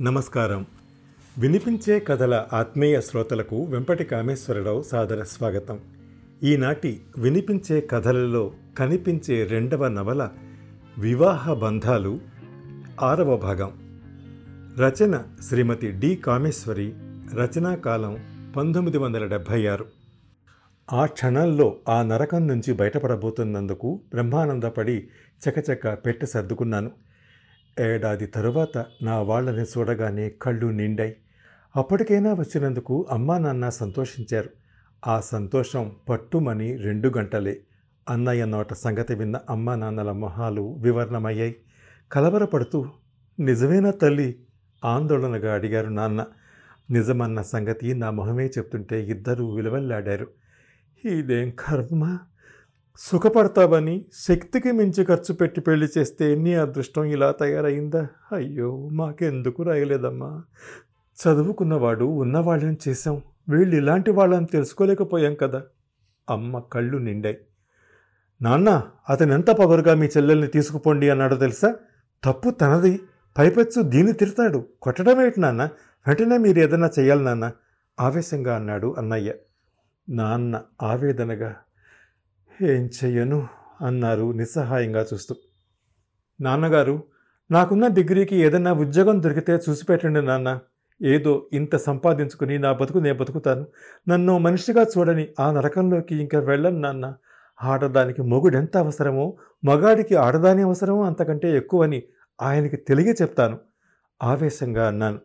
నమస్కారం. వినిపించే కథల ఆత్మీయ శ్రోతలకు వెంపటి కామేశ్వరరావు సాదర స్వాగతం. ఈనాటి వినిపించే కథలలో కనిపించే రెండవ నవల వివాహ బంధాలు ఆరవ భాగం. రచన శ్రీమతి డి కామేశ్వరి రచనా కాలం పంతొమ్మిది వందల డెబ్భై ఆరు. ఆ క్షణంలో ఆ నరకం నుంచి బయటపడబోతున్నందుకు బ్రహ్మానందపడి చకచక పెట్టె సర్దుకున్నాను. ఏడాది తరువాత నా వాళ్ళని చూడగానే కళ్ళు నిండాయి. అప్పటికైనా వచ్చినందుకు అమ్మా నాన్న సంతోషించారు. ఆ సంతోషం పట్టుమని రెండు గంటలే. అన్నయ్య నోట సంగతి విన్న అమ్మా నాన్నల మొహాలు వివరణమయ్యాయి. కలవరపడుతూ నిజమేనా తల్లి? ఆందోళనగా అడిగారు నాన్న. నిజమన్న సంగతి నా మొహమే చెప్తుంటే ఇద్దరూ విలువల్లాడారు. ఇదేం కర్మ? సుఖపడతావని శక్తికి మించి ఖర్చు పెట్టి పెళ్ళి చేస్తే నీ అదృష్టం ఇలా తయారైందా? అయ్యో మాకెందుకు రాయలేదమ్మా. చదువుకున్నవాడు ఉన్నవాళ్ళని చేశాం. వీళ్ళు ఇలాంటి వాళ్ళని తెలుసుకోలేకపోయాం కదా. అమ్మ కళ్ళు నిండాయి. నాన్న అతను ఎంత పగరుగా మీ చెల్లెల్ని తీసుకుపోండి అన్నాడో తెలుసా? తప్పు తనది. పైపెచ్చు దీన్ని తిడతాడు. కొట్టడమేటి నాన్న? వెంటనే మీరు ఏదైనా చేయాలి నాన్న. ఆవేశంగా అన్నాడు అన్నయ్య. నాన్న ఆవేదనగా ఏం చెయ్యను? అన్నారు నిస్సహాయంగా చూస్తూ. నాన్నగారు నాకున్న డిగ్రీకి ఏదైనా ఉద్యోగం దొరికితే చూసి పెట్టండి నాన్న. ఏదో ఇంత సంపాదించుకుని నా బతుకు నేను బతుకుతాను. నన్ను మనిషిగా చూడని ఆ నరకంలోకి ఇంకా వెళ్ళను నాన్న. ఆడదానికి మొగుడు ఎంత అవసరమో మగాడికి ఆడదాని అవసరమో అంతకంటే ఎక్కువని ఆయనకి తెలియ చెప్తాను. ఆవేశంగా అన్నాను.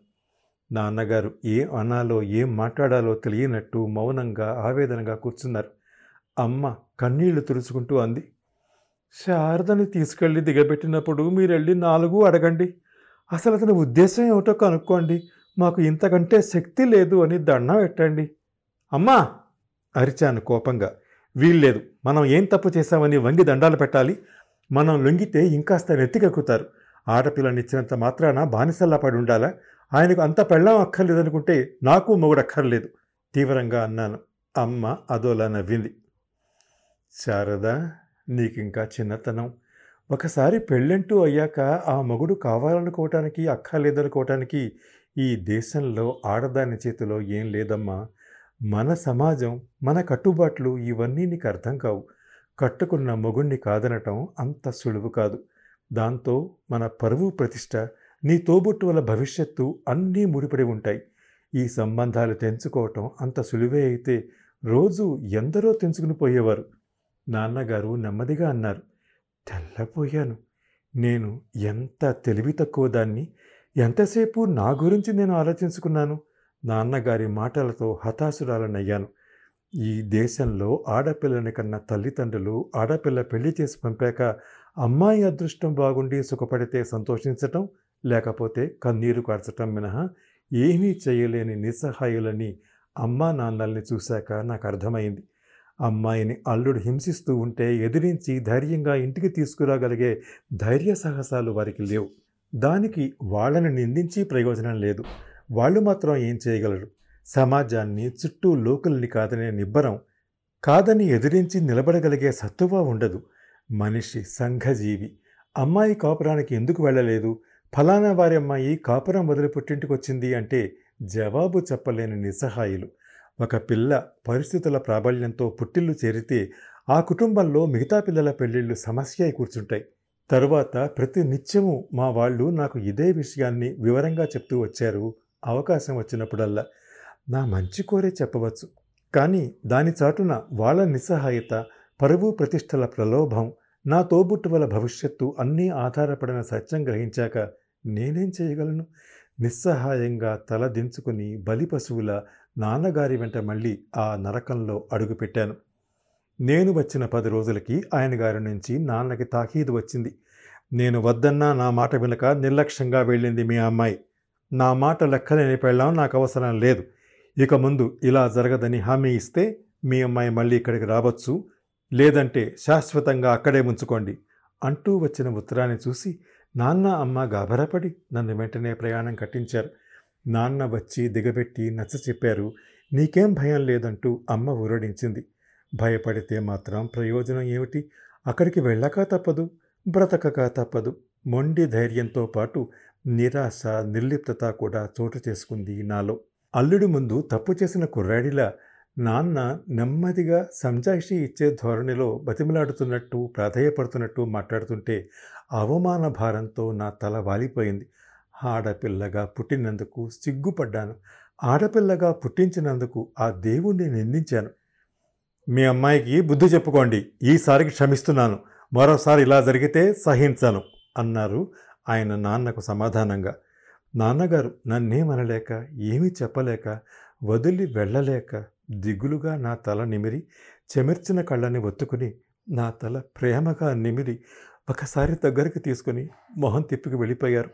నాన్నగారు ఏం అనాలో ఏం మాట్లాడాలో తెలియనట్టు మౌనంగా ఆవేదనగా కూర్చున్నారు. అమ్మ కన్నీళ్ళు తుడుచుకుంటూ అంది. శారదని తీసుకెళ్ళి దిగబెట్టినప్పుడు మీరెళ్ళి నాలుగు అడగండి. అసలు అతని ఉద్దేశం ఏమిటో కనుక్కోండి. మాకు ఇంతకంటే శక్తి లేదు అని దండం పెట్టండి. అమ్మా! అరిచాను కోపంగా. వీల్లేదు. మనం ఏం తప్పు చేశామని వంగి దండాలు పెట్టాలి. మనం లొంగితే ఇంకాస్త నెత్తికెక్కుతారు. ఆడపిల్లనిచ్చినంత మాత్రాన బానిసల్లా పడి ఉండాలా? ఆయనకు అంత పెళ్ళం అక్కర్లేదనుకుంటే నాకు మొగుడు అక్కర్లేదు తీవ్రంగా అన్నాను. అమ్మ అదోలా నవ్వింది. శారద నీకింకా చిన్నతనం. ఒకసారి పెళ్ళంటూ అయ్యాక ఆ మగుడు కావాలనుకోవటానికి అక్కర్లేదనుకోవటానికి ఈ దేశంలో ఆడదాని చేతిలో ఏం లేదమ్మా. మన సమాజం మన కట్టుబాట్లు ఇవన్నీ నీకు అర్థం కావు. కట్టుకున్న మొగుణ్ణి కాదనటం అంత సులువు కాదు. దాంతో మన పరువు ప్రతిష్ట నీ తోబుట్టువల భవిష్యత్తు అన్నీ ముడిపడి ఉంటాయి. ఈ సంబంధాలు తెంచుకోవటం అంత సులువే అయితే రోజు ఎందరో తెంచుకుని పోయేవారు. నాన్నగారు నెమ్మదిగా అన్నారు తెల్లపోయాను నేను ఎంత తెలివి తక్కువ దాన్ని ఎంతసేపు నా గురించి నేను ఆలోచించుకున్నాను నాన్నగారి మాటలతో హతాశురాలనయ్యాను. ఈ దేశంలో ఆడపిల్లని కన్న తల్లిదండ్రులు ఆడపిల్ల పెళ్ళి చేసి పంపాక అమ్మాయి అదృష్టం బాగుండి సుఖపడితే సంతోషించటం లేకపోతే కన్నీరు కార్చటం మినహా ఏమీ చేయలేని నిస్సహాయులని అమ్మా నాన్నల్ని చూశాక నాకు అర్థమైంది. అమ్మాయిని అల్లుడు హింసిస్తూ ఉంటే ఎదిరించి ధైర్యంగా ఇంటికి తీసుకురాగలిగే ధైర్య సాహసాలు వారికి లేవు. దానికి వాళ్ళని నిందించి ప్రయోజనం లేదు. వాళ్ళు మాత్రం ఏం చేయగలరు? సమాజాన్ని చుట్టూ లోకల్ని కాదనే నిబ్బరం కాదని ఎదిరించి నిలబడగలిగే సత్తువ ఉండదు. మనిషి సంఘజీవి. అమ్మాయి కాపురానికి ఎందుకు వెళ్ళలేదు? ఫలానా వారి అమ్మాయి కాపురం వదిలి పుట్టింటికి వచ్చింది అంటే జవాబు చెప్పలేని నిస్సహాయులు. ఒక పిల్ల పరిస్థితుల ప్రాబల్యంతో పుట్టిల్లు చేరితే ఆ కుటుంబంలో మిగతా పిల్లల పెళ్ళిళ్ళు సమస్య అయి కూర్చుంటాయి. తరువాత ప్రతి నిత్యము మా వాళ్ళు నాకు ఇదే విషయాన్ని వివరంగా చెప్తూ వచ్చారు. అవకాశం వచ్చినప్పుడల్లా నా మంచి కోరే చెప్పవచ్చు. కానీ దాని చాటున వాళ్ళ నిస్సహాయత పరువు ప్రతిష్టల ప్రలోభం నా తోబుట్టువల భవిష్యత్తు అన్నీ ఆధారపడిన సత్యం గ్రహించాక నేనేం చేయగలను? నిస్సహాయంగా తల దించుకుని బలి పశువుల నాన్నగారి వెంట మళ్ళీ ఆ నరకంలో అడుగుపెట్టాను నేను వచ్చిన పది రోజులకి ఆయన గారి నుంచి నాన్నకి తాకీదు వచ్చింది. నేను వద్దన్నా నా మాట వినక నిర్లక్ష్యంగా వెళ్ళింది మీ అమ్మాయి. నా మాట లెక్కలేని పెళ్ళాం నాకు అవసరం లేదు. ఇక ముందు ఇలా జరగదని హామీ ఇస్తే మీ అమ్మాయి మళ్ళీ ఇక్కడికి రావచ్చు. లేదంటే శాశ్వతంగా అక్కడే ఉంచుకోండి అంటూ వచ్చిన ఉత్తరాన్ని చూసి నాన్న అమ్మ గాభరాపడి నన్ను వెంటనే ప్రయాణం కట్టించారు. నాన్న వచ్చి దిగబెట్టి నచ్చ చెప్పారు. నీకేం భయం లేదంటూ అమ్మ ఊరడించింది. భయపడితే మాత్రం ప్రయోజనం ఏమిటి? అక్కడికి వెళ్ళక తప్పదు బ్రతకక తప్పదు. మొండి ధైర్యంతో పాటు నిరాశ నిర్లిప్తత కూడా చోటు చేసుకుంది నాలో. అల్లుడి ముందు తప్పు చేసిన కుర్రాడిలా నాన్న నెమ్మదిగా సంజాయిషి ఇచ్చే ధోరణిలో బతిమలాడుతున్నట్టు ప్రాధేయపడుతున్నట్టు మాట్లాడుతుంటే అవమాన భారంతో నా తల వాలిపోయింది. ఆడపిల్లగా పుట్టినందుకు సిగ్గుపడ్డాను. ఆడపిల్లగా పుట్టించినందుకు ఆ దేవుణ్ణి నిందించాను. మీ అమ్మాయికి బుద్ధి చెప్పుకోండి. ఈసారికి క్షమిస్తున్నాను. మరోసారి ఇలా జరిగితే సహించను అన్నారు ఆయన నాన్నకు సమాధానంగా. నాన్నగారు నన్నేమనలేక ఏమీ చెప్పలేక వదిలి వెళ్ళలేక దిగులుగా నా తల నిమిరి చెమర్చిన కళ్ళని ఒత్తుకుని నా తల ప్రేమగా నిమిరి ఒకసారి దగ్గరికి తీసుకుని మొహం తిప్పికి వెళ్ళిపోయారు.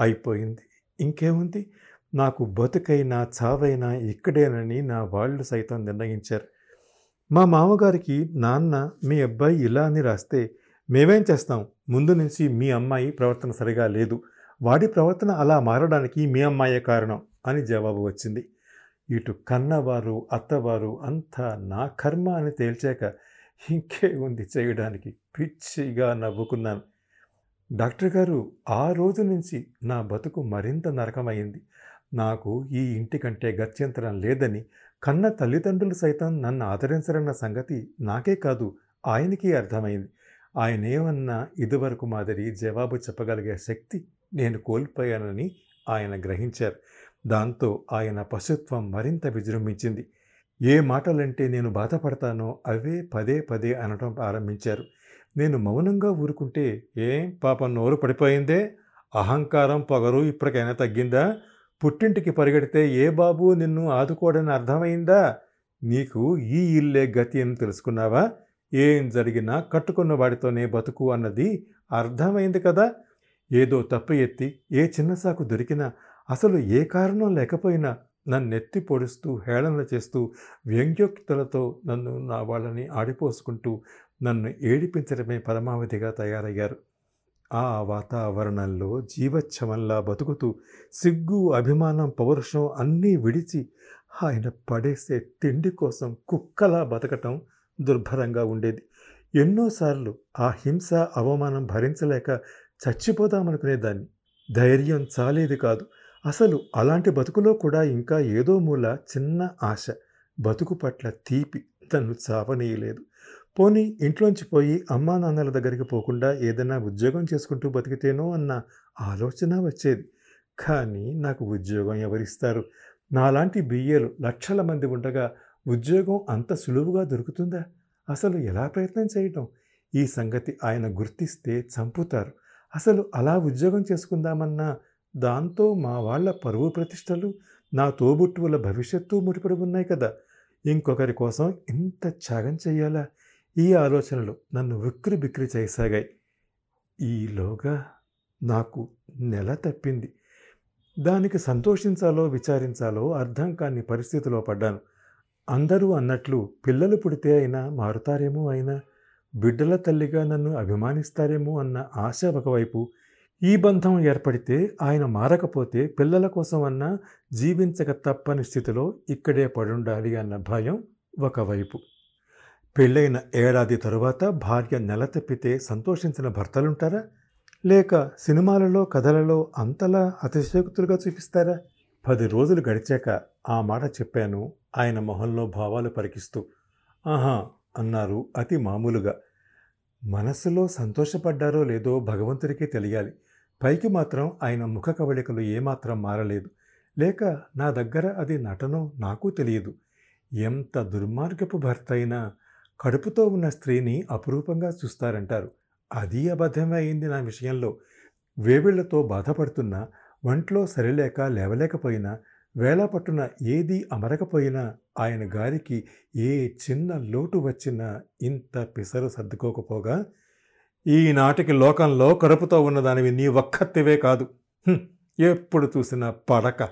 అయిపోయింది. ఇంకేముంది? నాకు బతుకైనా చావైనా ఇక్కడేనని నా వాళ్ళు సైతం నిర్ణయించారు. మా మామగారికి నాన్న మీ అబ్బాయి ఇలా అని రాస్తే మేమేం చేస్తాం? ముందు నుంచి మీ అమ్మాయి ప్రవర్తన సరిగా లేదు. వాడి ప్రవర్తన అలా మారడానికి మీ అమ్మాయే కారణం అని జవాబు వచ్చింది. ఇటు కన్నవారు అత్తవారు అంతా నా కర్మ అని తేల్చాక ఇంకే ఉంది చేయడానికి? పిచ్చిగా నవ్వుకున్నాను. డాక్టర్ గారు ఆ రోజు నుంచి నా బతుకు మరింత నరకమైంది నాకు ఈ ఇంటి కంటే గత్యంతరం లేదని కన్న తల్లిదండ్రులు సైతం నన్ను ఆదరించరన్న సంగతి నాకే కాదు ఆయనకి అర్థమైంది. ఆయనేమన్నా ఇదివరకు మాదిరి జవాబు చెప్పగలిగే శక్తి నేను కోల్పోయానని ఆయన గ్రహించారు. దాంతో ఆయన పశుత్వం మరింత విజృంభించింది. ఏ మాటలంటే నేను బాధపడతానో అవే పదే పదే అనడం ప్రారంభించారు. నేను మౌనంగా ఊరుకుంటే ఏం పాపం నోరు పడిపోయిందే? అహంకారం పొగరు ఇప్పటికైనా తగ్గిందా? పుట్టింటికి పరిగెడితే ఏ బాబు నిన్ను ఆదుకోడని అర్థమైందా? నీకు ఈ ఇల్లే గతి అని తెలుసుకున్నావా? ఏం జరిగినా కట్టుకున్న వాడితోనే బతుకు అన్నది అర్థమైంది కదా? ఏదో తప్పు ఎత్తి ఏ చిన్న సాకు దొరికినా అసలు ఏ కారణం లేకపోయినా నన్నెత్తి పొడుస్తూ హేళన చేస్తూ వ్యంగ్యోక్తులతో నన్ను నా వాళ్ళని ఆడిపోసుకుంటూ నన్ను ఏడిపించడమే పరమావధిగా తయారయ్యారు. ఆ వాతావరణంలో జీవచ్ఛమంలా బతుకుతూ సిగ్గు అభిమానం పౌరుషం అన్నీ విడిచి ఆయన పడేసే తిండి కోసం కుక్కలా బతకటం దుర్భరంగా ఉండేది. ఎన్నోసార్లు ఆ హింస అవమానం భరించలేక చచ్చిపోదామనుకునేదాన్ని. ధైర్యం చాలేది కాదు. అసలు అలాంటి బతుకులో కూడా ఇంకా ఏదో మూల చిన్న ఆశ బతుకు పట్ల తీపి తను చావనీయలేదు. పోనీ ఇంట్లోంచి పోయి అమ్మా నాన్నల దగ్గరికి పోకుండా ఏదైనా ఉద్యోగం చేసుకుంటూ బతికితేనో అన్న ఆలోచన వచ్చేది. కానీ నాకు ఉద్యోగం ఎవరిస్తారు? నాలాంటి బియ్యలు లక్షల మంది ఉండగా ఉద్యోగం అంత సులువుగా దొరుకుతుందా? అసలు ఎలా ప్రయత్నం చేయటం? ఈ సంగతి ఆయన గుర్తిస్తే చంపుతారు. అసలు అలా ఉద్యోగం చేసుకుందామన్నా దాంతో మా వాళ్ళ పరువు ప్రతిష్టలు నా తోబుట్టువుల భవిష్యత్తు ముడిపడి ఉన్నాయి కదా. ఇంకొకరి కోసం ఇంత త్యాగం చెయ్యాలా ఈ ఆలోచనలు నన్ను విక్రి బిక్రి చేయసాగాయి ఈలోగా నాకు నెల తప్పింది. దానికి సంతోషించాలో విచారించాలో అర్థం కాని పరిస్థితిలో పడ్డాను. అందరూ అన్నట్లు పిల్లలు పుడితే అయినా మారుతారేమో అయినా బిడ్డల తల్లిగా నన్ను అభిమానిస్తారేమో అన్న ఆశ ఒకవైపు ఈ బంధం ఏర్పడితే ఆయన మారకపోతే పిల్లల కోసం అన్నా జీవించక తప్పని స్థితిలో ఇక్కడే పడుండాలి అన్న భయం ఒకవైపు. పెళ్ళైన ఏడాది తరువాత భార్య నెల తప్పితే సంతోషించిన భర్తలుంటారా? లేక సినిమాలలో కథలలో అంతలా అతిశయోక్తులుగా చూపిస్తారా? పది రోజులు గడిచాక ఆ మాట చెప్పాను. ఆయన మొహంలో భావాలు పరికిస్తూ ఆహా అన్నారు అతి మామూలుగా. మనస్సులో సంతోషపడ్డారో లేదో భగవంతుడికే తెలియాలి. పైకి మాత్రం ఆయన ముఖ కవళికలు ఏమాత్రం మారలేదు. లేక నా దగ్గర అది నటనో నాకు తెలియదు. ఎంత దుర్మార్గపు భర్త అయినా కడుపుతో ఉన్న స్త్రీని అపురూపంగా చూస్తారంటారు. అది అబద్ధమే అయింది నా విషయంలో. వేవిళ్ళతో బాధపడుతున్నా ఒంట్లో సరిలేక లేవలేకపోయినా వేళ పట్టున ఏదీ అమరకపోయినా ఆయన గారికి ఏ చిన్న లోటు వచ్చినా ఇంత పిసరు సర్దుకోకపోగా ఈనాటికి లోకంలో కడుపుతో ఉన్నదానివి నీ ఒక్కత్తివే కాదు. ఎప్పుడు చూసినా పడక.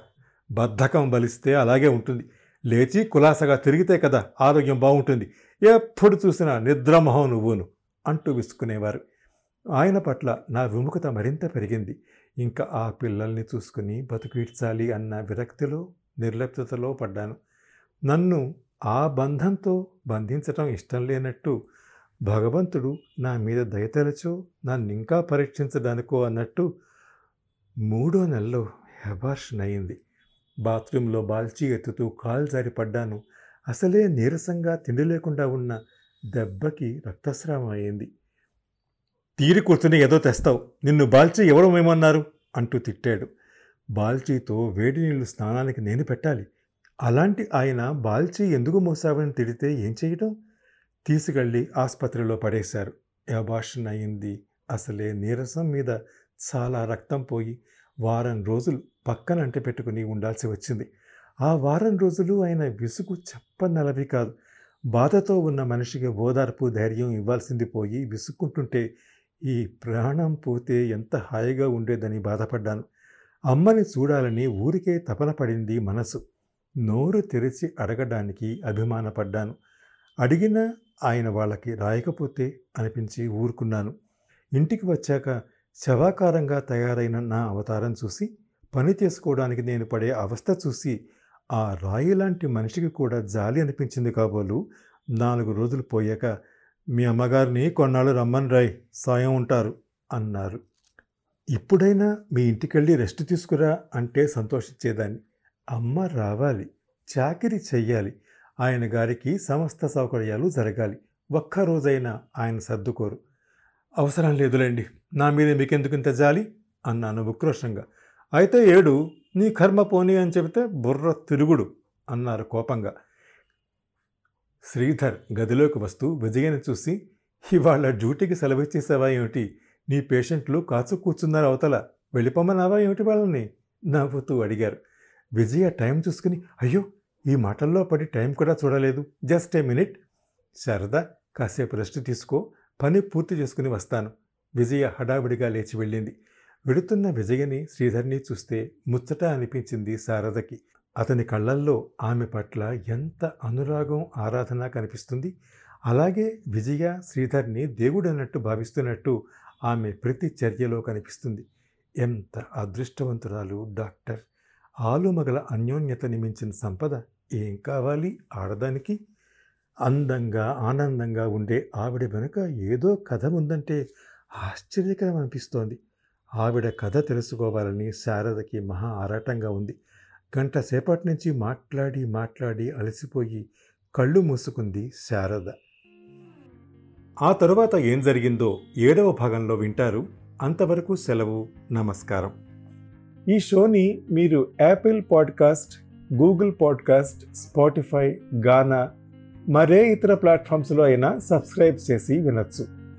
బద్ధకం బలిస్తే అలాగే ఉంటుంది. లేచి కులాసగా తిరిగితే కదా ఆరోగ్యం బాగుంటుంది ఎప్పుడు చూసినా నిద్రమోహం నువ్వును అంటూ విసుకునేవారు ఆయన పట్ల నా విముఖత మరింత పెరిగింది. ఇంకా ఆ పిల్లల్ని చూసుకుని బతుకీడ్చాలి అన్న విరక్తిలో నిర్లిప్తలో పడ్డాను. నన్ను ఆ బంధంతో బంధించటం ఇష్టం లేనట్టు భగవంతుడు నా మీద దయతలచో నన్ను ఇంకా పరీక్షించడానికో అన్నట్టు మూడో నెలలో హెబార్షన్ అయింది బాత్రూంలో బాల్చి ఎత్తుతూ కాలు జారిపడ్డాను. పడ్డాను అసలే నీరసంగా తిండి లేకుండా ఉన్న దెబ్బకి రక్తస్రావం అయింది తీరి కూర్చుని ఏదో తెస్తావు. నిన్ను బాల్చి ఎవరు మేమన్నారు? అంటూ తిట్టాడు. బాల్చీతో వేడి నీళ్ళు స్నానానికి నేను పెట్టాలి. అలాంటి ఆయన బాల్చీ ఎందుకు మోసావని తిడితే ఏం చేయటం? తీసుకెళ్ళి ఆసుపత్రిలో పడేశారు. అబార్షన్ అయింది అసలే నీరసం మీద చాలా రక్తం పోయి వారం రోజులు పక్కన అంటిపెట్టుకుని ఉండాల్సి వచ్చింది. ఆ వారం రోజులు ఆయన విసుగు చెప్పనలవి కాదు. బాధతో ఉన్న మనిషికి ఓదార్పు ధైర్యం ఇవ్వాల్సింది పోయి విసుక్కుంటుంటే ఈ ప్రాణం పోతే ఎంత హాయిగా ఉండేదని బాధపడ్డాను. అమ్మని చూడాలని ఊరికే తపన పడింది మనసు. నోరు తెరిచి అడగడానికి అభిమానపడ్డాను. అడిగిన ఆయన వాళ్ళకి రాయకపోతే అనిపించి ఊరుకున్నాను. ఇంటికి వచ్చాక శవాకారంగా తయారైన నా అవతారం చూసి పని చేసుకోవడానికి నేను పడే అవస్థ చూసి ఆ రాయి లాంటి మనిషికి కూడా జాలి అనిపించింది కాబోలు. నాలుగు రోజులు పోయాక మీ అమ్మగారిని కొన్నాళ్ళు రమ్మని రాయ్ సాయం ఉంటారు అన్నారు. ఇప్పుడైనా మీ ఇంటికెళ్ళి రెస్ట్ తీసుకురా అంటే సంతోషించేదాన్ని. అమ్మ రావాలి చాకిరి చెయ్యాలి ఆయన గారికి సమస్త సౌకర్యాలు జరగాలి ఒక్క రోజైనా ఆయన సర్దుకోరు. అవసరం లేదులేండి నా మీద మీకెందుకు ఇంత జాలి? అన్నాను ఉక్రోషంగా. అయితే ఏడు నీ కర్మ పోనీ అని చెబితే బుర్ర తిరుగుడు అన్నారు కోపంగా. శ్రీధర్ గదిలోకి వస్తూ విజయని చూసి ఇవాళ డ్యూటీకి సెలవిచ్చేసావా ఏమిటి? నీ పేషెంట్లు కాచు కూర్చున్నారు అవతల. వెళ్ళిపోమన్నావా ఏమిటి వాళ్ళని? నవ్వుతూ అడిగారు. విజయ టైం చూసుకుని అయ్యో ఈ మాటల్లో పడి టైం కూడా చూడలేదు. Just a minute. శారదా కాసేపు రెస్ట్ తీసుకో. పని పూర్తి చేసుకుని వస్తాను. విజయ హడావిడిగా లేచి వెళ్ళింది. వెడుతున్న విజయని శ్రీధర్ని చూస్తే ముచ్చట అనిపించింది శారదకి. అతని కళ్ళల్లో ఆమె పట్ల ఎంత అనురాగం ఆరాధన కనిపిస్తుంది. అలాగే విజయ శ్రీధర్ని దేవుడన్నట్టు భావిస్తున్నట్టు ఆమె ప్రతి చర్యలో కనిపిస్తుంది. ఎంత అదృష్టవంతురాలు డాక్టర్! ఆలుమగల అన్యోన్యతని మించిన సంపద ఏం కావాలి ఆడదానికి? అందంగా ఆనందంగా ఉండే ఆవిడ వెనుక ఏదో కథ ఉందంటే ఆశ్చర్యకరం అనిపిస్తోంది. ఆవిడ కథ తెలుసుకోవాలని శారదకి మహా ఆరాటంగా ఉంది. గంట సేపటి నుంచి మాట్లాడి మాట్లాడి అలసిపోయి కళ్ళు మూసుకుంది శారద. ఆ తరువాత ఏం జరిగిందో ఏడవ భాగంలో వింటారు. అంతవరకు సెలవు నమస్కారం. ఈ షోని మీరు Apple podcast Google podcast Spotify Gaana మరే ఇతర ప్లాట్ఫామ్స్లో అయినా సబ్స్క్రైబ్ చేసి వినొచ్చు.